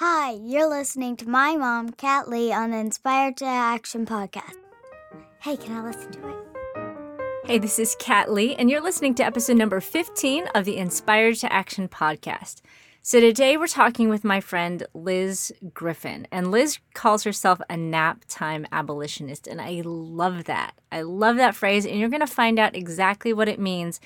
Hi, you're listening to my mom, Kat Lee, on the Inspired to Action podcast. Hey, can I listen to it? Hey, this is Kat Lee, and you're listening to episode number 15 of the Inspired to Action podcast. So today we're talking with my friend Liz Griffin, and Liz calls herself a nap time abolitionist, and I love that. I love that phrase, and you're going to find out exactly what it means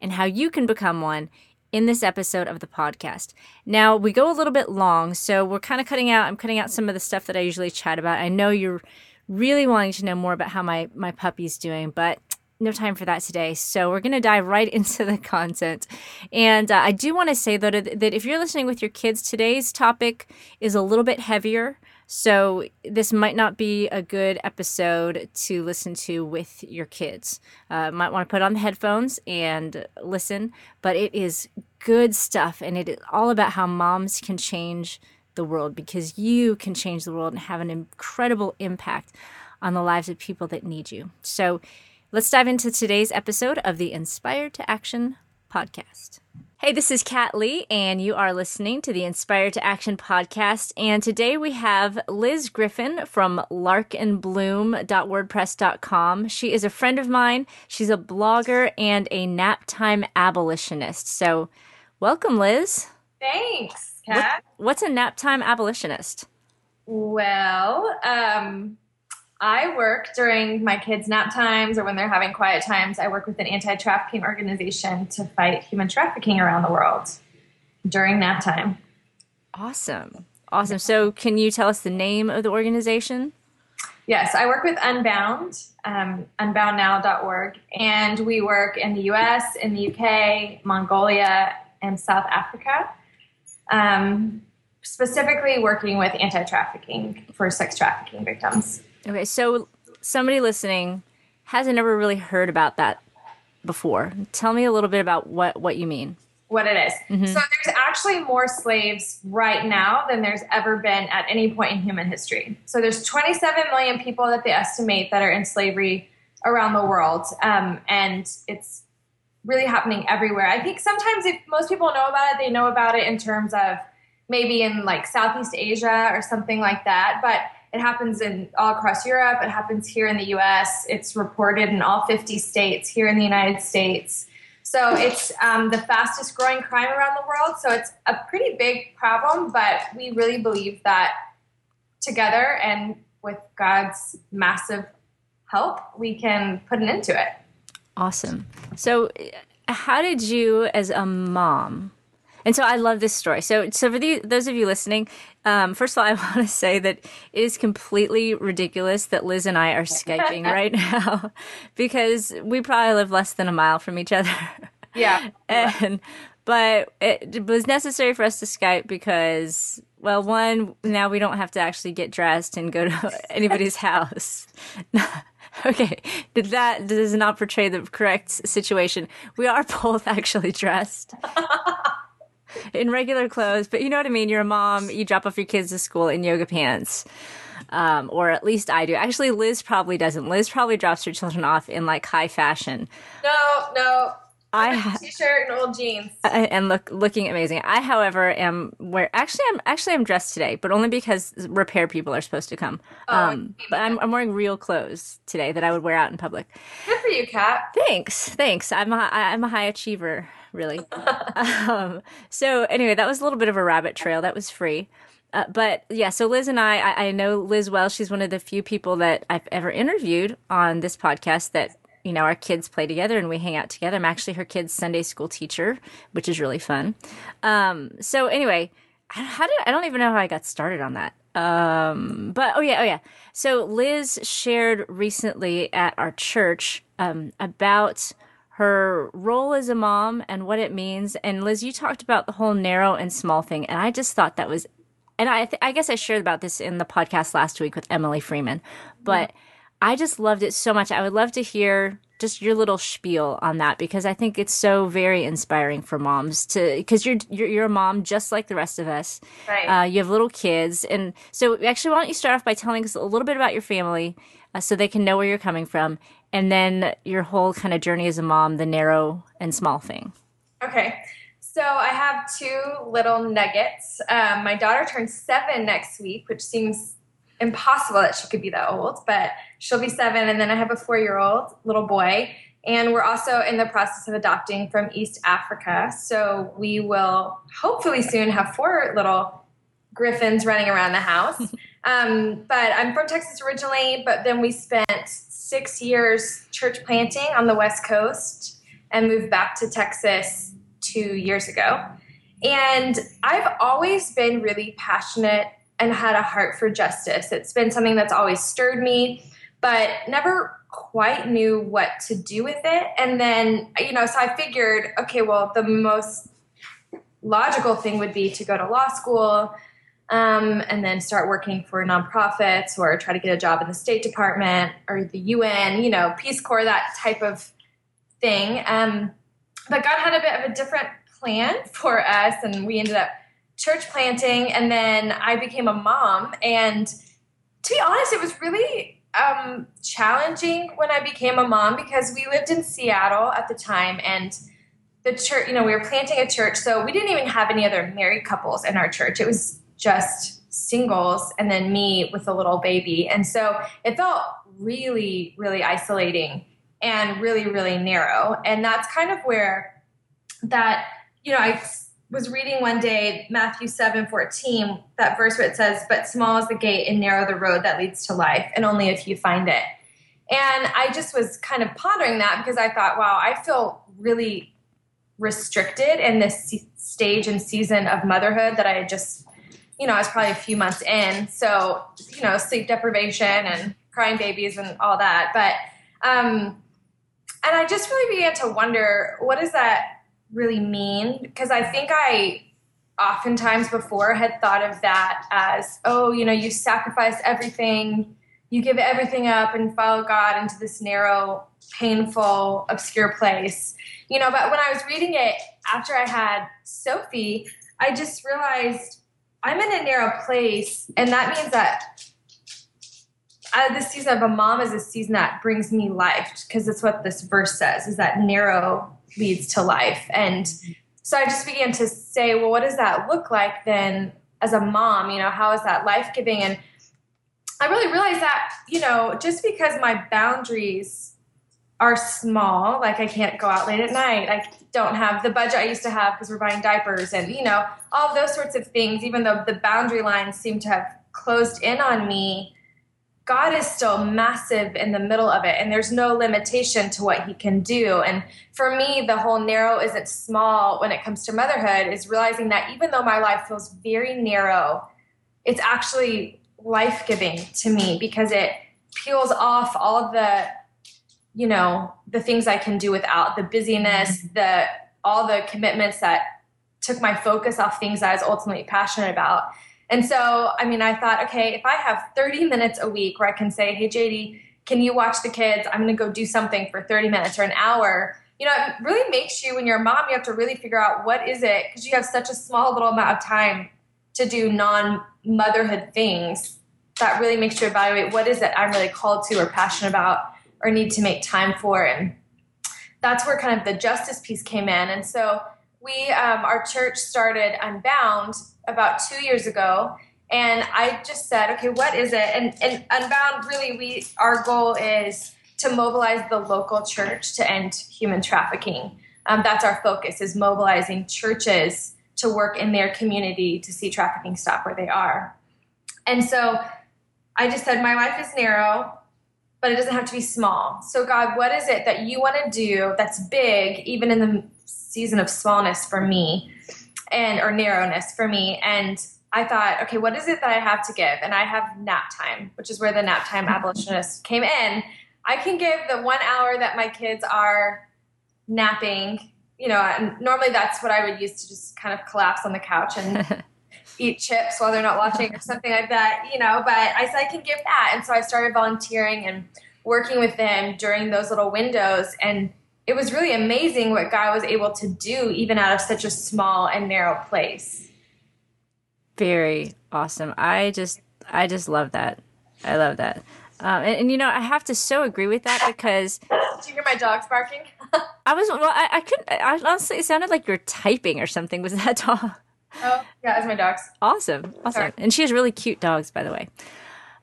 and how you can become one in this episode of the podcast. Now, we go a little bit long, so we're kind of cutting out, I'm cutting out some of the stuff that I usually chat about. I know you're really wanting to know more about how my, my puppy's doing, but no time for that today. So we're going to dive right into the content. And uh, I do want to say, though, that if you're listening with your kids, today's topic is a little bit heavier. So this might not be a good episode to listen to with your kids. Uh, might want to put on the headphones and listen, but it is good stuff, and it is all about how moms can change the world because you can change the world and have an incredible impact on the lives of people that need you. So let's dive into today's episode of the Inspired to Action podcast. Hey, this is Kat Lee, and you are listening to the Inspire to Action podcast. And today we have Liz Griffin from larkandbloom.wordpress.com. She is a friend of mine. She's a blogger and a naptime abolitionist. So, welcome, Liz. Thanks, Kat. What, what's a naptime abolitionist? Well, um, I work during my kids' nap times or when they're having quiet times. I work with an anti trafficking organization to fight human trafficking around the world during nap time. Awesome. Awesome. So, can you tell us the name of the organization? Yes, I work with Unbound, um, unboundnow.org, and we work in the US, in the UK, Mongolia, and South Africa. Um, specifically working with anti trafficking for sex trafficking victims. Okay, so somebody listening hasn't ever really heard about that before. Tell me a little bit about what what you mean. What it is. Mm-hmm. So there's actually more slaves right now than there's ever been at any point in human history. So there's 27 million people that they estimate that are in slavery around the world, um, and it's really happening everywhere. I think sometimes if most people know about it, they know about it in terms of maybe in like Southeast Asia or something like that, but it happens in all across Europe. It happens here in the U.S. It's reported in all 50 states here in the United States. So it's um, the fastest growing crime around the world. So it's a pretty big problem, but we really believe that together and with God's massive help, we can put an end to it. Awesome. So, how did you, as a mom, and so I love this story. So, so for the, those of you listening, um, first of all, I want to say that it is completely ridiculous that Liz and I are Skyping right now because we probably live less than a mile from each other. Yeah. and, but it was necessary for us to Skype because, well, one, now we don't have to actually get dressed and go to anybody's house. okay, did that does not portray the correct situation. We are both actually dressed in regular clothes, but you know what I mean. You're a mom. You drop off your kids to school in yoga pants. Um, or at least I do. Actually, Liz probably doesn't. Liz probably drops her children off in like high fashion. No, no. I have t-shirt and old jeans and look looking amazing. I, however, am where actually I'm actually I'm dressed today, but only because repair people are supposed to come. Oh, um, but I'm, I'm wearing real clothes today that I would wear out in public. Good for you, Kat. Thanks, thanks. I'm a I'm a high achiever really. um, so anyway, that was a little bit of a rabbit trail. That was free. Uh, but yeah, so Liz and I, I, I know Liz well. She's one of the few people that I've ever interviewed on this podcast that you know our kids play together and we hang out together. I'm actually her kid's Sunday school teacher, which is really fun. Um, so anyway, how did I don't even know how I got started on that. Um, but oh yeah, oh yeah. So Liz shared recently at our church um, about her role as a mom and what it means. And Liz, you talked about the whole narrow and small thing, and I just thought that was, and I, th- I guess I shared about this in the podcast last week with Emily Freeman, but I just loved it so much. I would love to hear just your little spiel on that because I think it's so very inspiring for moms to because you're, you're, you're a mom just like the rest of us. Right. Uh, you have little kids, and so actually, why don't you start off by telling us a little bit about your family uh, so they can know where you're coming from, and then your whole kind of journey as a mom, the narrow and small thing. Okay. So I have two little nuggets. Um, my daughter turns seven next week, which seems impossible that she could be that old, but she'll be seven. And then I have a four year old little boy. And we're also in the process of adopting from East Africa. So we will hopefully soon have four little griffins running around the house. um, but I'm from Texas originally, but then we spent six years church planting on the West Coast and moved back to Texas two years ago. And I've always been really passionate and had a heart for justice. It's been something that's always stirred me, but never quite knew what to do with it. And then, you know, so I figured, okay, well, the most logical thing would be to go to law school um, and then start working for nonprofits or try to get a job in the State Department or the UN, you know, Peace Corps, that type of thing. Um, but God had a bit of a different plan for us, and we ended up church planting. And then I became a mom. And to be honest, it was really um, challenging when I became a mom because we lived in Seattle at the time and the church, you know, we were planting a church, so we didn't even have any other married couples in our church. It was just singles and then me with a little baby. And so it felt really, really isolating and really, really narrow. And that's kind of where that, you know, I was reading one day Matthew 7 14, that verse where it says, But small is the gate and narrow the road that leads to life, and only if you find it. And I just was kind of pondering that because I thought, wow, I feel really restricted in this stage and season of motherhood that I had just, you know, I was probably a few months in. So, you know, sleep deprivation and crying babies and all that. But, um, and I just really began to wonder what is that really mean because I think I oftentimes before had thought of that as, oh, you know, you sacrifice everything, you give everything up and follow God into this narrow, painful, obscure place. You know, but when I was reading it after I had Sophie, I just realized I'm in a narrow place, and that means that uh, this season of a mom is a season that brings me life because it's what this verse says is that narrow leads to life. And so I just began to say, well, what does that look like then as a mom? You know, how is that life giving? And I really realized that, you know, just because my boundaries are small, like I can't go out late at night, I don't have the budget I used to have because we're buying diapers and, you know, all those sorts of things, even though the boundary lines seem to have closed in on me God is still massive in the middle of it, and there's no limitation to what He can do. And for me, the whole narrow isn't small when it comes to motherhood is realizing that even though my life feels very narrow, it's actually life giving to me because it peels off all the, you know, the things I can do without the busyness, mm-hmm. the all the commitments that took my focus off things I was ultimately passionate about. And so, I mean, I thought, okay, if I have 30 minutes a week where I can say, hey, JD, can you watch the kids? I'm going to go do something for 30 minutes or an hour. You know, it really makes you, when you're a mom, you have to really figure out what is it, because you have such a small little amount of time to do non motherhood things. That really makes you evaluate what is it I'm really called to or passionate about or need to make time for. And that's where kind of the justice piece came in. And so, we, um, our church started Unbound about two years ago and i just said okay what is it? And, and unbound really we our goal is to mobilize the local church to end human trafficking. Um, that's our focus is mobilizing churches to work in their community to see trafficking stop where they are. And so i just said my life is narrow but it doesn't have to be small. So god what is it that you want to do that's big even in the season of smallness for me and or narrowness for me and I thought, okay, what is it that I have to give? And I have nap time, which is where the nap time abolitionist came in. I can give the one hour that my kids are napping. You know, and normally that's what I would use to just kind of collapse on the couch and eat chips while they're not watching or something like that, you know. But I said I can give that. And so I started volunteering and working with them during those little windows. And it was really amazing what God was able to do even out of such a small and narrow place. Very awesome. I just I just love that. I love that. Um, and, and, you know, I have to so agree with that because. Did you hear my dogs barking? I was well. I, I couldn't. I, honestly, it sounded like you're typing or something. Was that dog? Oh yeah, it's my dogs. Awesome, awesome. Sorry. And she has really cute dogs, by the way.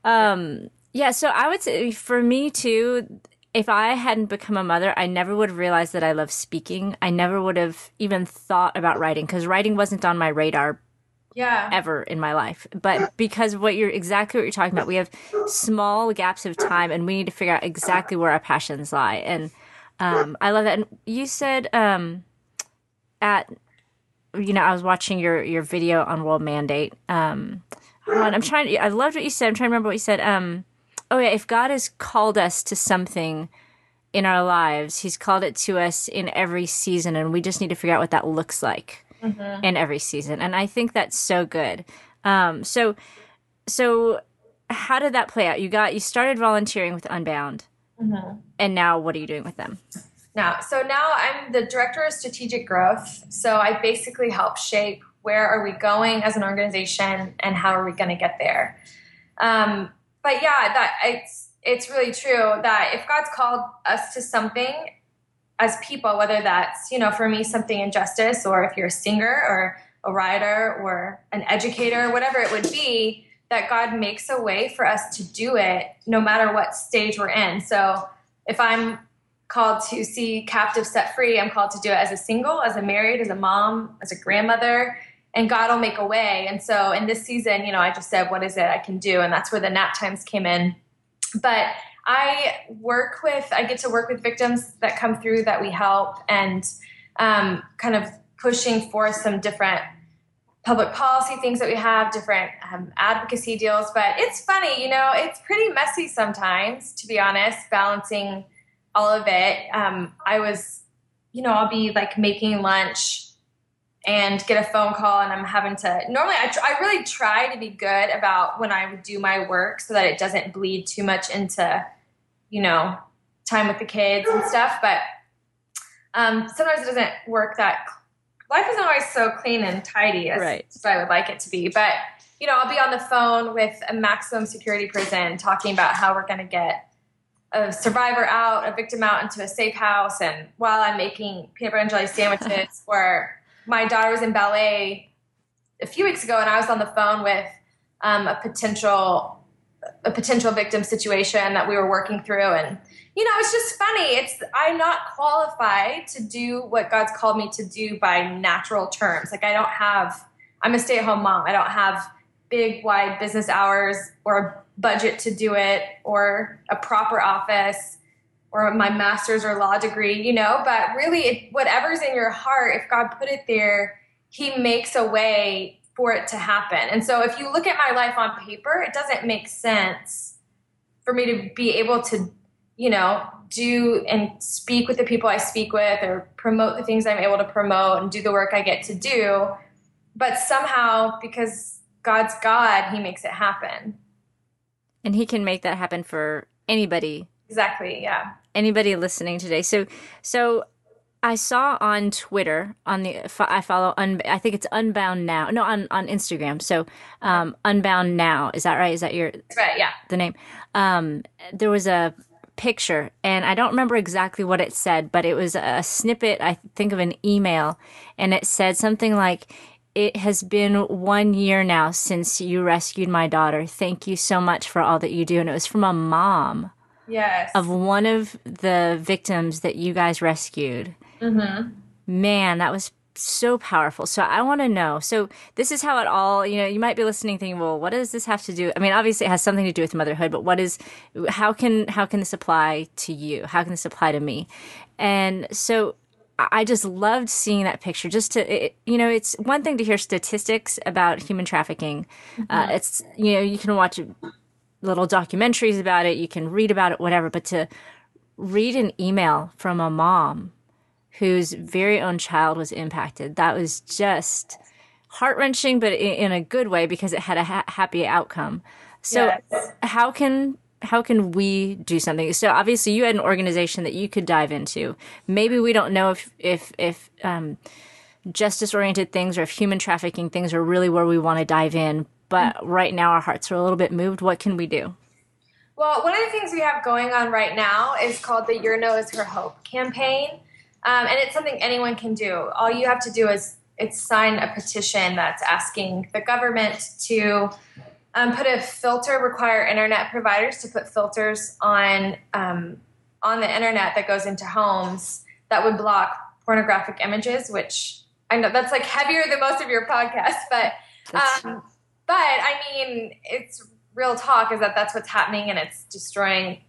Um, yeah. So I would say for me too. If I hadn't become a mother, I never would have realized that I love speaking. I never would have even thought about writing because writing wasn't on my radar Yeah. ever in my life. But because what you're exactly what you're talking about, we have small gaps of time and we need to figure out exactly where our passions lie. And um, I love that. And you said um, at you know, I was watching your your video on World Mandate. Um, on, I'm trying. I loved what you said. I'm trying to remember what you said. Um, oh yeah, if God has called us to something in our lives, He's called it to us in every season, and we just need to figure out what that looks like in every season. And I think that's so good. Um, so, so how did that play out? You got you started volunteering with Unbound, and now what are you doing with them? Now, so now I'm the director of strategic growth. So I basically help shape where are we going as an organization and how are we going to get there. Um, but yeah, that it's it's really true that if God's called us to something as people, whether that's you know for me something in justice, or if you're a singer or a writer or an educator, whatever it would be, that God makes a way for us to do it no matter what stage we're in. So if I'm called to see captives set free. I'm called to do it as a single, as a married, as a mom, as a grandmother, and God will make a way. And so in this season, you know, I just said, what is it I can do? And that's where the nap times came in. But I work with, I get to work with victims that come through that we help and um, kind of pushing for some different public policy things that we have, different um, advocacy deals. But it's funny, you know, it's pretty messy sometimes, to be honest, balancing all of it. Um, I was, you know, I'll be like making lunch and get a phone call, and I'm having to. Normally, I, tr- I really try to be good about when I would do my work so that it doesn't bleed too much into, you know, time with the kids and stuff. But um, sometimes it doesn't work that. Life isn't always so clean and tidy as, Right. as I would like it to be. But you know, I'll be on the phone with a maximum security prison talking about how we're going to get a survivor out, a victim out into a safe house, and while I'm making peanut butter and jelly sandwiches, or my daughter was in ballet a few weeks ago, and I was on the phone with um, a potential a potential victim situation that we were working through, and you know, it's just funny. It's I'm not qualified to do what God's called me to do by natural terms. Like I don't have. I'm a stay-at-home mom. I don't have big, wide business hours or a budget to do it or a proper office or my master's or law degree, you know, but really, whatever's in your heart, if God put it there, He makes a way for it to happen. And so, if you look at my life on paper, it doesn't make sense for me to be able to, you know, do and speak with the people I speak with or promote the things I'm able to promote and do the work I get to do. But somehow, because God's God, He makes it happen. And he can make that happen for anybody Exactly. Yeah. anybody listening today. So, so I saw on Twitter on the I follow un, I think it's Unbound Now. No, on on Instagram. So, um, Unbound Now is that right? Is that your That's right. Yeah. the name? Um, there was a picture, and I don't remember exactly what it said, but it was a snippet. I think of an email, and it said something like. It has been one year now since you rescued my daughter. Thank you so much for all that you do. And it was from a mom Yes. of one of the victims that you guys rescued. mm-hmm. Man, that was so powerful. So I want to know. So this is how it all, you know, you might be listening thinking, well, what does this have to do? I mean, obviously it has something to do with motherhood, but what is how can how can this apply to you? How can this apply to me? And so I just loved seeing that picture. Just to, it, you know, it's one thing to hear statistics about human trafficking. Uh, it's, you know, you can watch little documentaries about it, you can read about it, whatever, but to read an email from a mom whose very own child was impacted, that was just heart wrenching, but in, a good way because it had a ha- happy outcome. So, Yes. how can how can we do something? So obviously, you had an organization that you could dive into. Maybe we don't know if if if um, justice oriented things or if human trafficking things are really where we want to dive in. But right now, our hearts are a little bit moved. What can we do? Well, one of the things we have going on right now is called the Your No is Her Hope campaign. Um, and it's something anyone can do. All you have to do is it's sign a petition that's asking the government to um, put a filter, require internet providers to put filters on um, on the internet that goes into homes that would block pornographic images. Which I know that's like heavier than most of your podcasts, but um, but I mean, it's real talk is that that's what's happening, and it's destroying.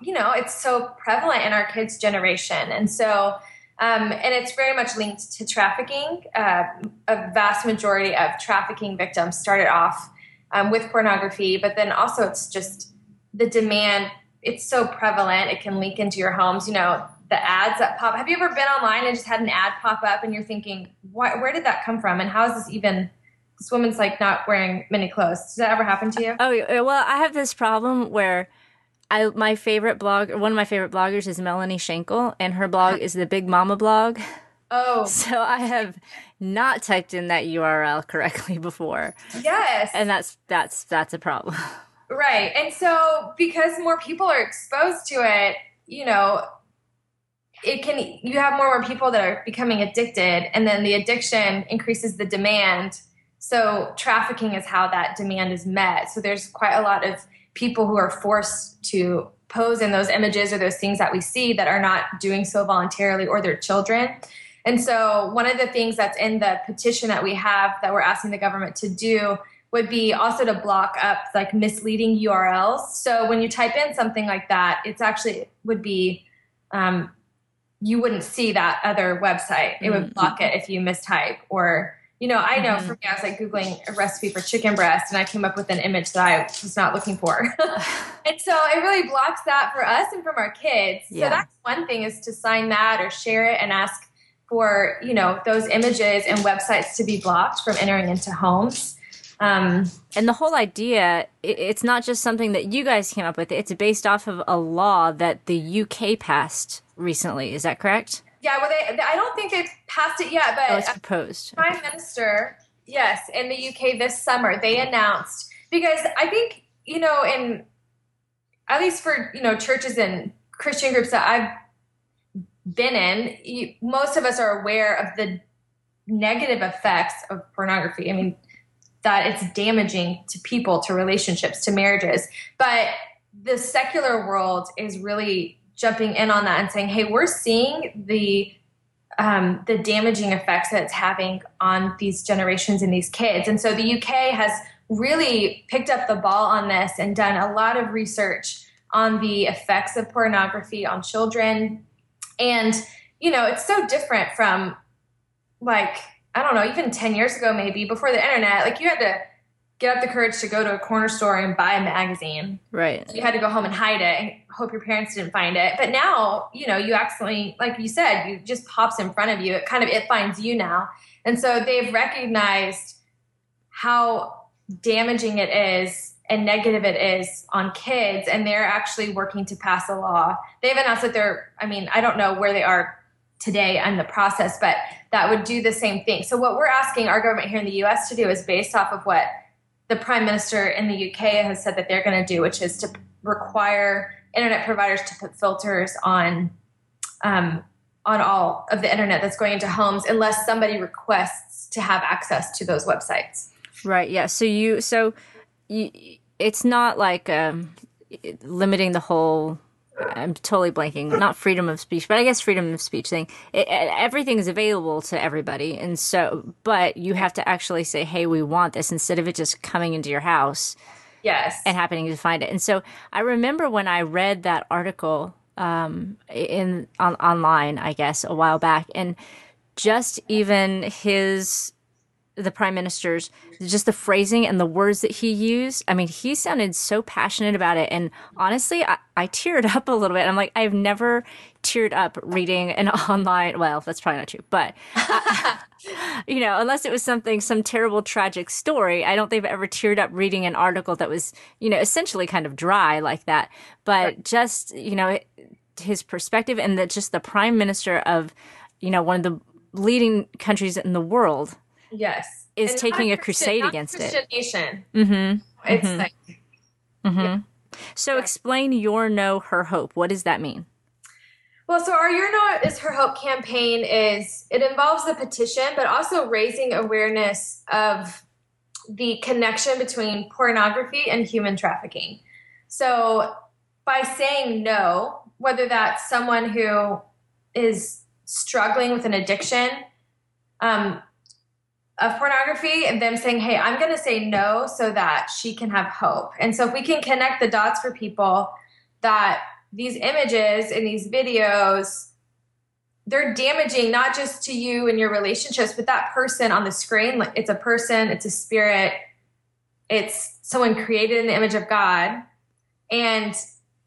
You know, it's so prevalent in our kids' generation, and so. Um, and it's very much linked to trafficking. Uh, a vast majority of trafficking victims started off um, with pornography, but then also it's just the demand. It's so prevalent; it can leak into your homes. You know, the ads that pop. Have you ever been online and just had an ad pop up, and you're thinking, "Where did that come from? And how is this even?" This woman's like not wearing many clothes. Does that ever happen to you? Oh well, I have this problem where I my favorite blog, one of my favorite bloggers is Melanie Shankle, and her blog uh-huh. is the Big Mama blog. Oh, so I have not typed in that URL correctly before. Yes, and that's that's that's a problem. Right, and so because more people are exposed to it, you know, it can you have more and more people that are becoming addicted, and then the addiction increases the demand. So trafficking is how that demand is met. So there's quite a lot of people who are forced to pose in those images or those things that we see that are not doing so voluntarily or their children. And so, one of the things that's in the petition that we have that we're asking the government to do would be also to block up like misleading URLs. So, when you type in something like that, it's actually would be um, you wouldn't see that other website. It would block it if you mistype or you know, I know mm-hmm. for me, I was like Googling a recipe for chicken breast and I came up with an image that I was not looking for. and so it really blocks that for us and from our kids. Yeah. So that's one thing is to sign that or share it and ask for, you know, those images and websites to be blocked from entering into homes. Um, and the whole idea, it's not just something that you guys came up with. It's based off of a law that the UK passed recently. Is that correct? Yeah, well, they, I don't think they've passed it yet, but oh, it's proposed. Prime okay. Minister, yes, in the UK this summer, they announced because I think you know, in at least for you know churches and Christian groups that I've been in, you, most of us are aware of the negative effects of pornography. I mean, that it's damaging to people, to relationships, to marriages, but the secular world is really jumping in on that and saying, "Hey, we're seeing the um, the damaging effects that it's having on these generations and these kids." And so the UK has really picked up the ball on this and done a lot of research on the effects of pornography on children. And you know, it's so different from like I don't know, even 10 years ago maybe before the internet, like you had to get up the courage to go to a corner store and buy a magazine. Right. You had to go home and hide it hope your parents didn't find it. But now, you know, you accidentally, like you said, you just pops in front of you. It kind of, it finds you now. And so they've recognized how damaging it is and negative it is on kids. And they're actually working to pass a law. They've announced that they're, I mean, I don't know where they are today in the process, but that would do the same thing. So what we're asking our government here in the US to do is based off of what the prime minister in the UK has said that they're going to do, which is to require internet providers to put filters on um, on all of the internet that's going into homes, unless somebody requests to have access to those websites. Right. Yeah. So you so you it's not like um, limiting the whole I'm totally blanking. Not freedom of speech, but I guess freedom of speech thing. It, everything is available to everybody, and so, but you have to actually say, "Hey, we want this," instead of it just coming into your house. Yes. And happening to find it. And so, I remember when I read that article um, in on, online, I guess, a while back, and just even his the prime minister's just the phrasing and the words that he used. I mean he sounded so passionate about it. And honestly i, I teared up a little bit. I'm like i've never teared up reading an online well that's probably not true but I, you know unless it was something some terrible tragic story i don't think i've ever teared up reading an article that was you know essentially kind of dry like that. But right. just you know his perspective and that just the prime minister of you know one of the leading countries in the world Yes. Is and taking a crusade against Christian it. Nation. Mm-hmm. It's mm-hmm. like. Mm-hmm. Yeah. So yeah. explain your no, her hope. What does that mean? Well, so our Your No is Her Hope campaign is it involves the petition, but also raising awareness of the connection between pornography and human trafficking. So by saying no, whether that's someone who is struggling with an addiction um, of pornography and them saying, hey, I'm going to say no so that she can have hope. And so if we can connect the dots for people that these images and these videos they're damaging not just to you and your relationships but that person on the screen like it's a person it's a spirit it's someone created in the image of god and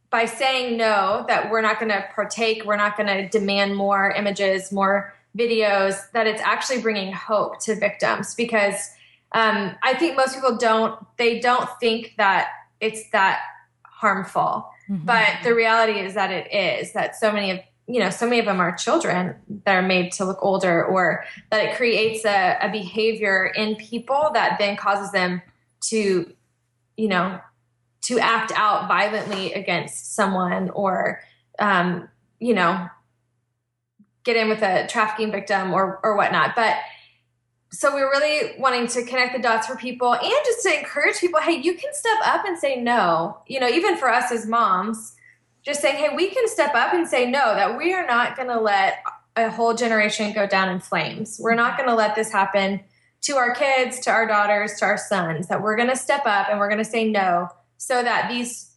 by saying no that we're not going to partake we're not going to demand more images more videos that it's actually bringing hope to victims because um, i think most people don't they don't think that it's that harmful Mm-hmm. But the reality is that it is that so many of you know so many of them are children that are made to look older or that it creates a, a behavior in people that then causes them to you know to act out violently against someone or um, you know get in with a trafficking victim or or whatnot. But so we're really wanting to connect the dots for people and just to encourage people hey you can step up and say no. You know even for us as moms just saying hey we can step up and say no that we are not going to let a whole generation go down in flames. We're not going to let this happen to our kids to our daughters to our sons that we're going to step up and we're going to say no so that these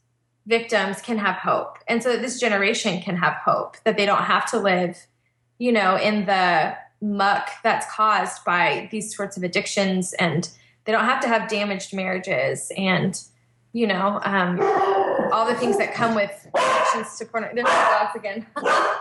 victims can have hope and so that this generation can have hope that they don't have to live you know in the muck that's caused by these sorts of addictions and they don't have to have damaged marriages and you know um, all the things that come with addictions to porn there's dogs again.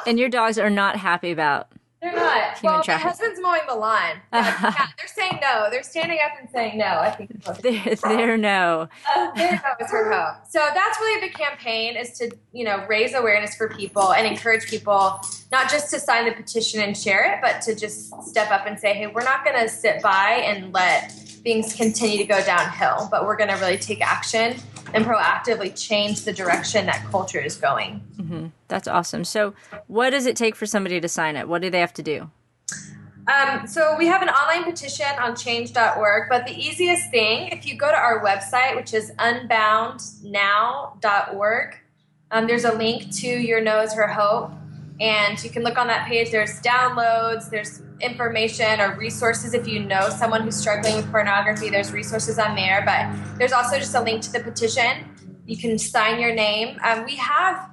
And your dogs are not happy about they're not. Human well, trafficking. my husband's mowing the lawn. Yeah, yeah, they're saying no. They're standing up and saying no. I think they're, they're no. Uh, their no is her hope. So that's really the campaign: is to you know raise awareness for people and encourage people not just to sign the petition and share it, but to just step up and say, "Hey, we're not going to sit by and let things continue to go downhill, but we're going to really take action and proactively change the direction that culture is going. Mm-hmm. That's awesome. So, what does it take for somebody to sign it? What do they have to do? Um, so we have an online petition on change.org, but the easiest thing, if you go to our website, which is unboundnow.org, um, there's a link to Your No is Her Hope, and you can look on that page. There's downloads, there's information or resources if you know someone who's struggling with pornography. There's resources on there, but there's also just a link to the petition. You can sign your name. Um, we have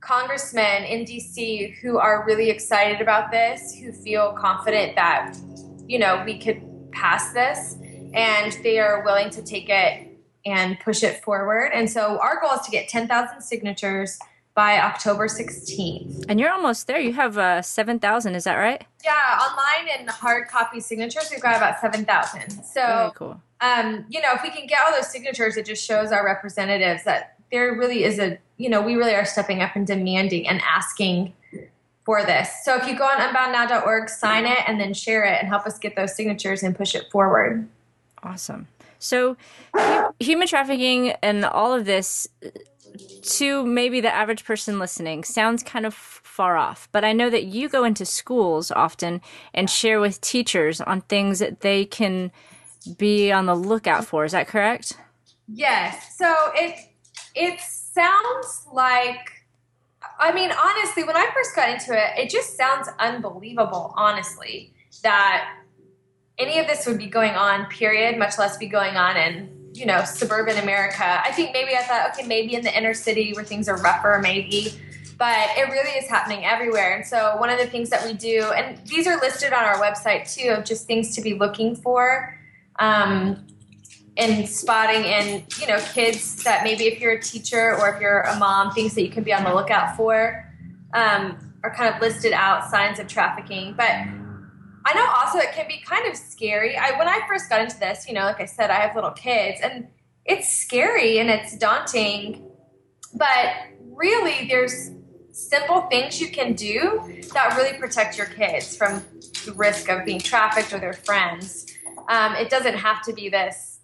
congressmen in DC who are really excited about this, who feel confident that, you know, we could pass this, and they are willing to take it and push it forward. And so our goal is to get 10,000 signatures by October 16th. And you're almost there. You have uh, 7,000, is that right? Yeah, online and hard copy signatures, we've got about 7,000. So, Very cool. Um, you know, if we can get all those signatures, it just shows our representatives that there really is a, you know, we really are stepping up and demanding and asking for this. So if you go on unboundnow.org, sign it, and then share it and help us get those signatures and push it forward. Awesome. So, human trafficking and all of this to maybe the average person listening sounds kind of far off, but I know that you go into schools often and share with teachers on things that they can be on the lookout for. Is that correct? Yes. So it it sounds like I mean, honestly, when I first got into it, it just sounds unbelievable, honestly, that any of this would be going on, period, much less be going on in you know, suburban America. I think maybe I thought, okay, maybe in the inner city where things are rougher, maybe. But it really is happening everywhere. And so, one of the things that we do, and these are listed on our website too, of just things to be looking for um, and spotting in, you know, kids that maybe if you're a teacher or if you're a mom, things that you can be on the lookout for um, are kind of listed out signs of trafficking. But I know also it can be kind of scary. I when I first got into this, you know, like I said, I have little kids and it's scary and it's daunting. But really there's simple things you can do that really protect your kids from the risk of being trafficked or their friends. Um, it doesn't have to be this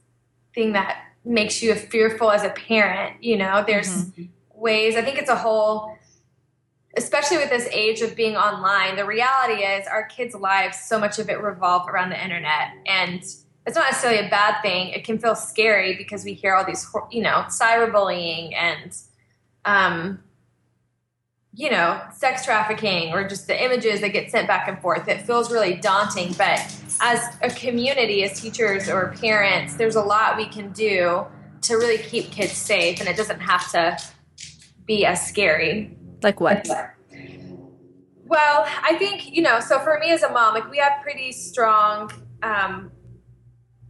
thing that makes you fearful as a parent. You know, there's mm-hmm. ways. I think it's a whole especially with this age of being online, the reality is our kids' lives, so much of it revolve around the internet. And it's not necessarily a bad thing. It can feel scary because we hear all these, you know, cyberbullying and, um, you know, sex trafficking or just the images that get sent back and forth. It feels really daunting. But as a community, as teachers or parents, there's a lot we can do to really keep kids safe, and it doesn't have to be as scary. Like what? Well, I think, you know, so for me as a mom, like we have pretty strong, um,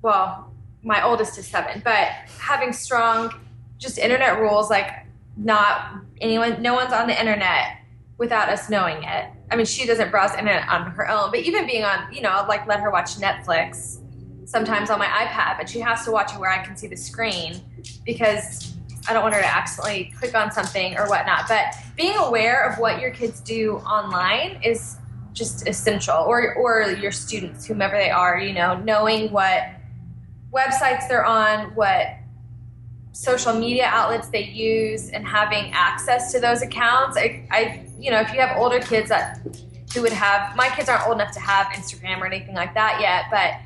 well, my oldest is seven, but having strong just internet rules, like not anyone, no one's on the internet without us knowing it. I mean, she doesn't browse internet on her own, but even being on, you know, I'll like let her watch Netflix sometimes on my iPad, but she has to watch it where I can see the screen because I don't want her to accidentally click on something or whatnot. But being aware of what your kids do online is just essential, or or your students, whomever they are, you know, knowing what websites they're on, what social media outlets they use, and having access to those accounts. I, I you know, if you have older kids that who would have, my kids aren't old enough to have Instagram or anything like that yet, but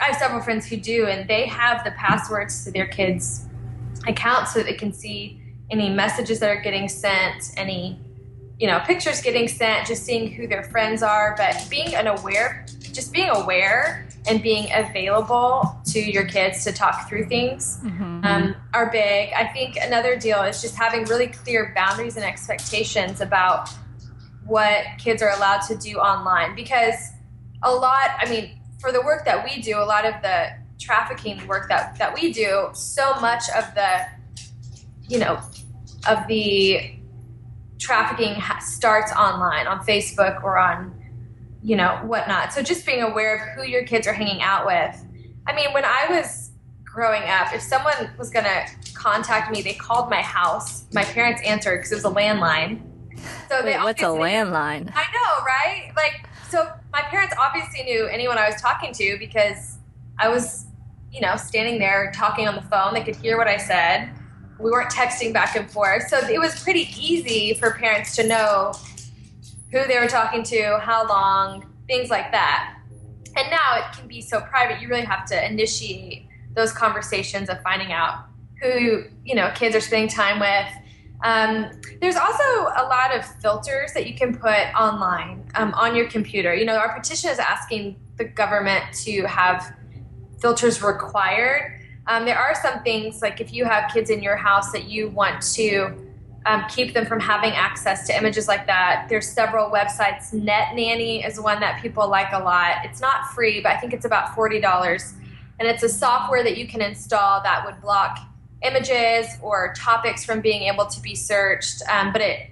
I have several friends who do, and they have the passwords to their kids' accounts so that they can see any messages that are getting sent, any you know pictures getting sent, just seeing who their friends are. But being unaware, just being aware and being available to your kids to talk through things mm-hmm. um, are big. I think another deal is just having really clear boundaries and expectations about what kids are allowed to do online because a lot. I mean for the work that we do, a lot of the trafficking work that, that we do, so much of the, you know, of the trafficking ha- starts online on Facebook or on, you know, whatnot. So just being aware of who your kids are hanging out with. I mean, when I was growing up, if someone was going to contact me, they called my house. My parents answered because it was a landline. So Wait, what's a landline? I know, right? Like so my parents obviously knew anyone I was talking to because I was, you know, standing there talking on the phone. They could hear what I said. We weren't texting back and forth. So it was pretty easy for parents to know who they were talking to, how long, things like that. And now it can be so private. You really have to initiate those conversations of finding out who, you know, kids are spending time with um, there's also a lot of filters that you can put online um, on your computer. You know, our petition is asking the government to have filters required. Um, there are some things like if you have kids in your house that you want to um, keep them from having access to images like that. There's several websites. Net Nanny is one that people like a lot. It's not free, but I think it's about forty dollars, and it's a software that you can install that would block images or topics from being able to be searched, um, but it,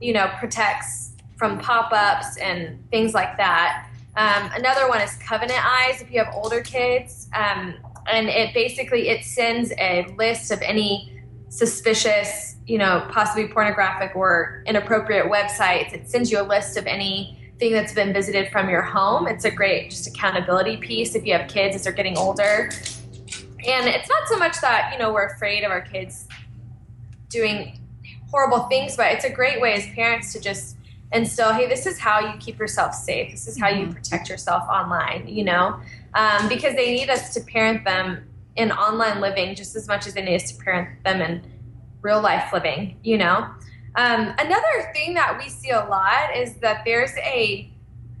you know, protects from pop-ups and things like that. Um, another one is Covenant Eyes. If you have older kids, um, and it basically it sends a list of any suspicious, you know, possibly pornographic or inappropriate websites. It sends you a list of anything that's been visited from your home. It's a great just accountability piece if you have kids as they're getting older. And it's not so much that, you know, we're afraid of our kids doing horrible things, but it's a great way as parents to just instill, hey, this is how you keep yourself safe. This is how you mm-hmm. protect yourself online, you know, um, because they need us to parent them in online living just as much as they need us to parent them in real life living, you know. Um, another thing that we see a lot is that there's a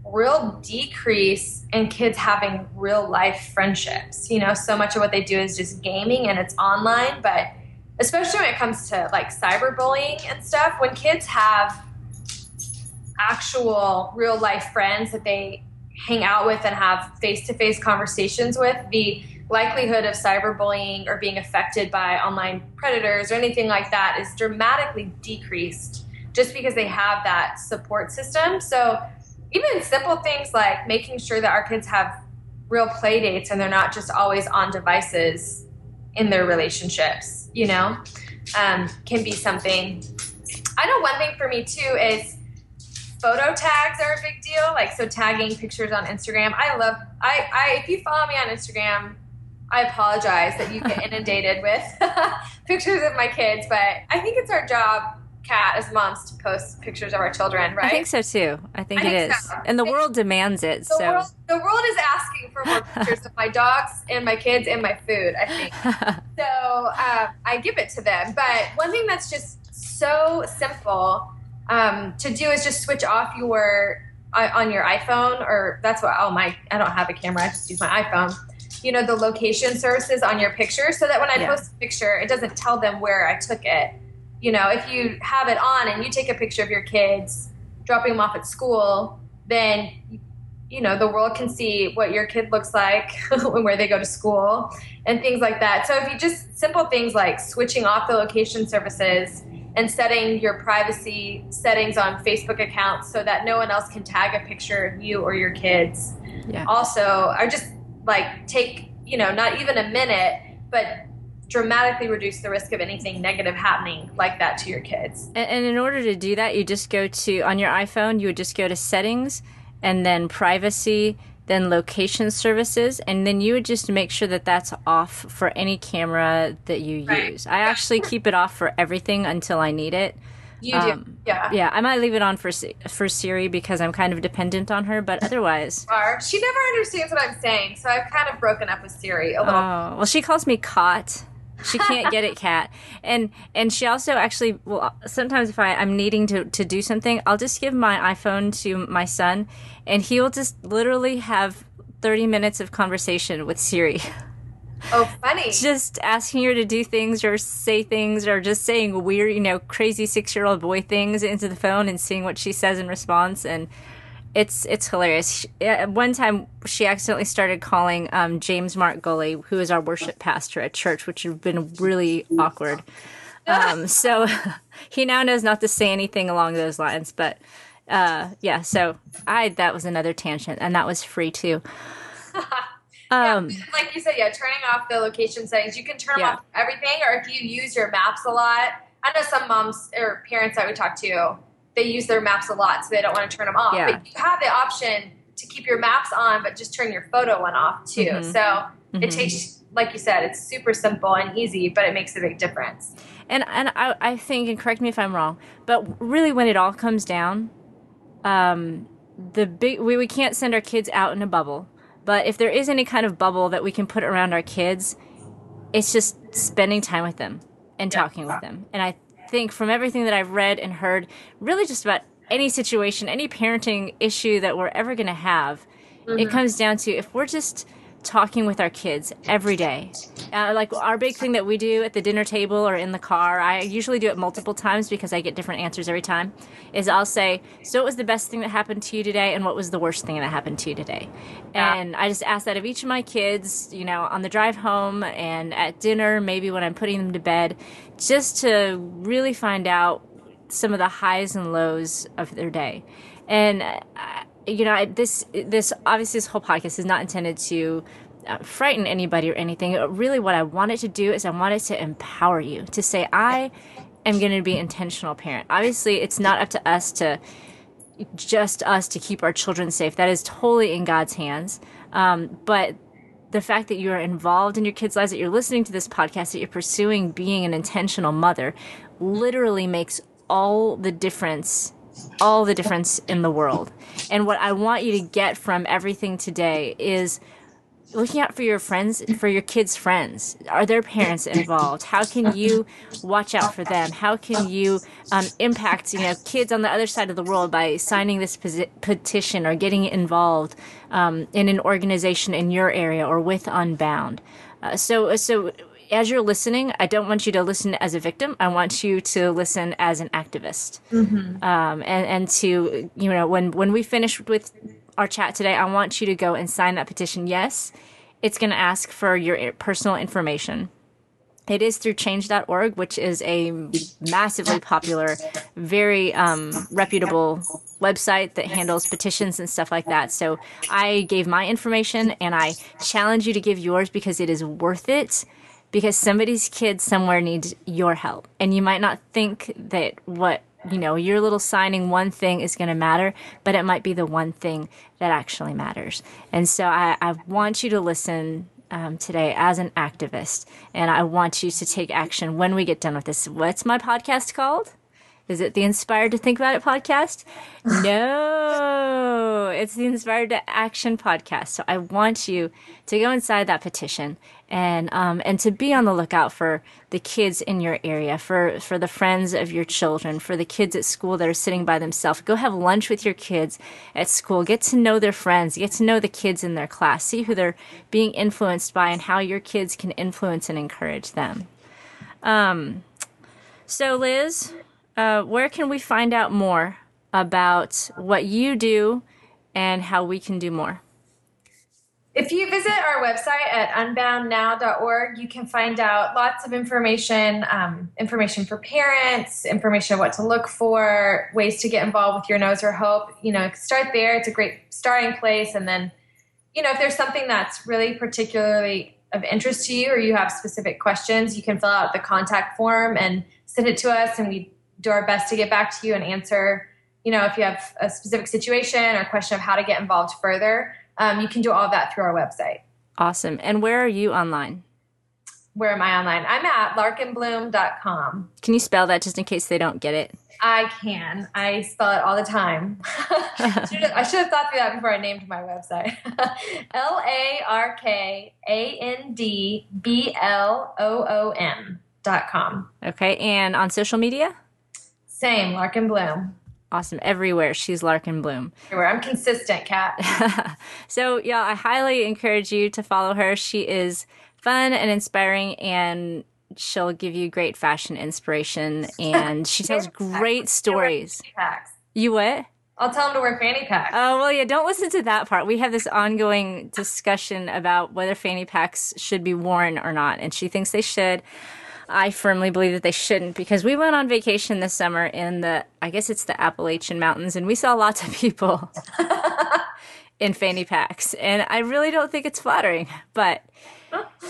real decrease in kids having real life friendships. You know, so much of what they do is just gaming and it's online, but especially when it comes to like cyberbullying and stuff, when kids have actual real life friends that they hang out with and have face to face conversations with, the likelihood of cyberbullying or being affected by online predators or anything like that is dramatically decreased just because they have that support system. So even simple things like making sure that our kids have real play dates and they're not just always on devices in their relationships, you know, um, can be something. I know one thing for me too is photo tags are a big deal. Like so tagging pictures on Instagram. I love I, I if you follow me on Instagram, I apologize that you get inundated with pictures of my kids, but I think it's our job Kat, as moms, to post pictures of our children, right? I think so too. I think I it think is, so. and the world demands it. The, so world, the world is asking for more pictures of my dogs and my kids and my food, I think. so uh, I give it to them. But one thing that's just so simple um, to do is just switch off your uh, on your iPhone, or that's what oh my I don't have a camera, I just use my iPhone. You know the location services on your picture, so that when I Yeah. post a picture, it doesn't tell them where I took it. You know, if you have it on and you take a picture of your kids dropping them off at school, then you know the world can see what your kid looks like and where they go to school and things like that so if you just simple things like switching off the location services and setting your privacy settings on facebook accounts so that no one else can tag a picture of you or your kids Yeah. also are just like take you know not even a minute but dramatically reduce the risk of anything negative happening like that to your kids And, and in order to do that, you just go to on your iPhone. You would just go to settings, and then privacy, then location services, and then you would just make sure that that's off for any camera that you Right. use. I actually keep it off for everything until I need it. you do Um, yeah Yeah, I might leave it on for for Siri because I'm kind of dependent on her, but otherwise. She never understands what I'm saying, so I've kind of broken up with Siri a little. Oh well, she calls me Cot. She can't get it, cat. And and she also actually well sometimes if I I'm needing to to do something, I'll just give my iPhone to my son, and he will just literally have. 30 minutes of conversation with Siri. oh, funny. Just asking her to do things or say things or just saying weird, you know, crazy six year old boy things into the phone and seeing what she says in response. And it's it's hilarious. She, at one time, she accidentally started calling um, James Mark Gully, who is our worship pastor at church, which has been really awkward. Um, so he now knows not to say anything along those lines. But uh, yeah, so I that was another tangent, and that was free too. Um, yeah, like you said, yeah, turning off the location settings. You can turn Yeah. off everything, or if you use your maps a lot. I know some moms or parents I would talk to, they use their maps a lot, so they don't want to turn them off. Yeah. But you have the option to keep your maps on, but just turn your photo one off too. Mhm. So Mhm. it takes, like you said, it's super simple and easy, but it makes a big difference. and and I, I think and correct me if i'm wrong but really when it all comes down um the big we, we can't send our kids out in a bubble but if there is any kind of bubble that we can put around our kids it's just spending time with them and talking with them and i think from everything that i've read and heard really just about any situation any parenting issue that we're ever going to have it mm-hmm. comes down to if we're just talking with our kids every day uh, like our big thing that we do at the dinner table or in the car i usually do it multiple times because i get different answers every time is i'll say so what was the best thing that happened to you today and what was the worst thing that happened to you today Yeah. and i just ask that of each of my kids you know on the drive home and at dinner maybe when i'm putting them to bed just to really find out some of the highs and lows of their day and uh, you know I- this this obviously this whole podcast is not intended to uh, frighten anybody or anything. Really what i wanted to do is i wanted to empower you to say i am going to be intentional parent. Obviously it's not up to us to just us to keep our children safe. That is totally in god's hands. Um, but the fact that you're involved in your kids' lives, that you're listening to this podcast, that you're pursuing being an intentional mother, literally makes all the difference, all the difference in the world. And what I want you to get from everything today is looking out for your friends, for your kids' friends. Are their parents involved? How can you watch out for them? How can you um, impact, you know, kids on the other side of the world by signing this petition or getting involved um, in an organization in your area or with Unbound? Uh, so, so as you're listening, I don't want you to listen as a victim. I want you to listen as an activist. Um, and, and to, you know, when, when we finish with our chat today, I want you to go and sign that petition. Yes, it's going to ask for your personal information. It is through change.org, which is a massively popular, very um, reputable website that handles petitions and stuff like that. So I gave my information and I challenge you to give yours because it is worth it. Because somebody's kid somewhere needs your help. And you might not think that what, you know, your little signing one thing is going to matter, but it might be the one thing that actually matters. And so I, I want you to listen um, today as an activist, and I want you to take action when we get done with this. What's my podcast called? Is it the Inspired to Think About It podcast? no, it's the Inspired to Action podcast. So I want you to go inside that petition and um, and to be on the lookout for the kids in your area, for for the friends of your children, for the kids at school that are sitting by themselves. Go have lunch with your kids at school. Get to know their friends. Get to know the kids in their class. See who they're being influenced by and how your kids can influence and encourage them. Um, so Liz, uh, where can we find out more about what you do and how we can do more? If you visit our website at unboundnow.org, you can find out lots of information um, information for parents, information of what to look for, ways to get involved with your nose or hope. You know, start there. It's a great starting place. And then, you know, if there's something that's really particularly of interest to you or you have specific questions, you can fill out the contact form and send it to us, and we do our best to get back to you and answer. You know, if you have a specific situation or question of how to get involved further, um, you can do all of that through our website. Awesome. And where are you online? Where am I online? I'm at larkandbloom.com. Can you spell that just in case they don't get it? I can. I spell it all the time. I should have thought through that before I named my website. L A R K A N D B L O O M dot com. Okay. And on social media? Same, Lark and Bloom. Awesome. Everywhere. She's Lark and Bloom. Everywhere. I'm consistent, Kat. so, yeah, I highly encourage you to follow her. She is fun and inspiring and she'll give you great fashion inspiration and she tells great stories. You what? I'll tell them to wear fanny packs. Oh, well, yeah, don't listen to that part. We have this ongoing discussion about whether fanny packs should be worn or not, and she thinks they should. I firmly believe that they shouldn't because we went on vacation this summer in the, I guess it's the Appalachian Mountains, and we saw lots of people in fanny packs. And I really don't think it's flattering, but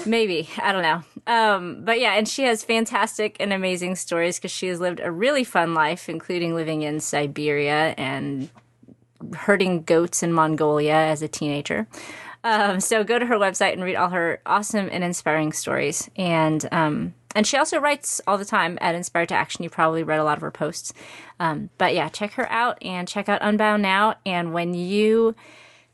maybe. I don't know. Um, but yeah, and she has fantastic and amazing stories because she has lived a really fun life, including living in Siberia and herding goats in Mongolia as a teenager. Um, so go to her website and read all her awesome and inspiring stories. And um, and she also writes all the time at Inspired to Action. You probably read a lot of her posts. Um, but yeah, check her out and check out Unbound Now. And when you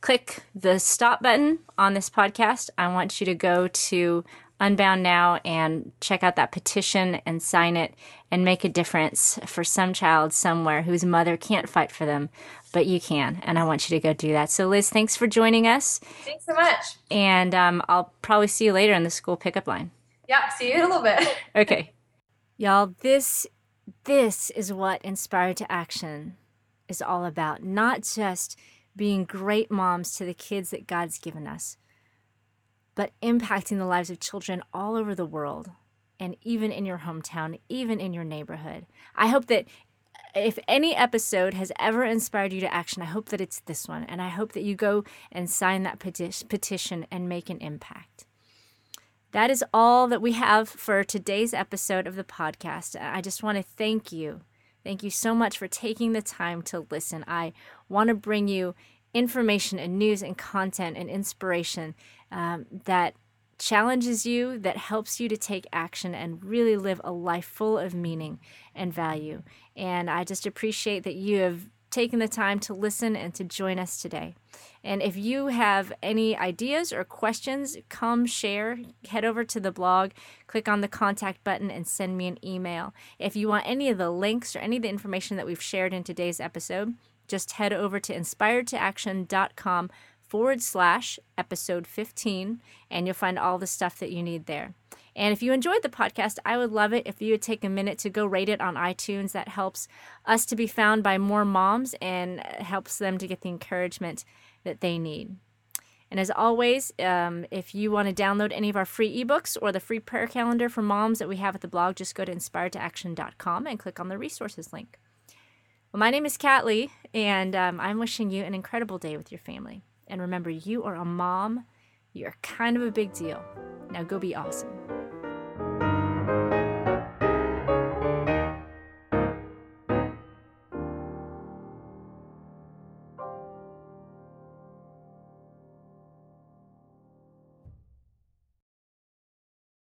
click the stop button on this podcast, I want you to go to Unbound Now and check out that petition and sign it and make a difference for some child somewhere whose mother can't fight for them, but you can. And I want you to go do that. So, Liz, thanks for joining us. Thanks so much. And um, I'll probably see you later in the school pickup line. Yeah, see you in a little bit. okay. Y'all, this this is what Inspired to Action is all about. Not just being great moms to the kids that God's given us, but impacting the lives of children all over the world and even in your hometown, even in your neighborhood. I hope that if any episode has ever inspired you to action, I hope that it's this one. And I hope that you go and sign that petition and make an impact. That is all that we have for today's episode of the podcast. I just want to thank you. Thank you so much for taking the time to listen. I want to bring you information and news and content and inspiration um, that challenges you, that helps you to take action and really live a life full of meaning and value. And I just appreciate that you have taken the time to listen and to join us today. And if you have any ideas or questions, come share. Head over to the blog, click on the contact button, and send me an email. If you want any of the links or any of the information that we've shared in today's episode, just head over to inspiredtoaction.com forward slash episode 15, and you'll find all the stuff that you need there. And if you enjoyed the podcast, I would love it if you would take a minute to go rate it on iTunes. That helps us to be found by more moms and helps them to get the encouragement that they need. And as always, um, if you want to download any of our free ebooks or the free prayer calendar for moms that we have at the blog, just go to inspiredtoaction.com and click on the resources link. Well, my name is Kat Lee, and um, I'm wishing you an incredible day with your family. And remember, you are a mom. You're kind of a big deal. Now go be awesome.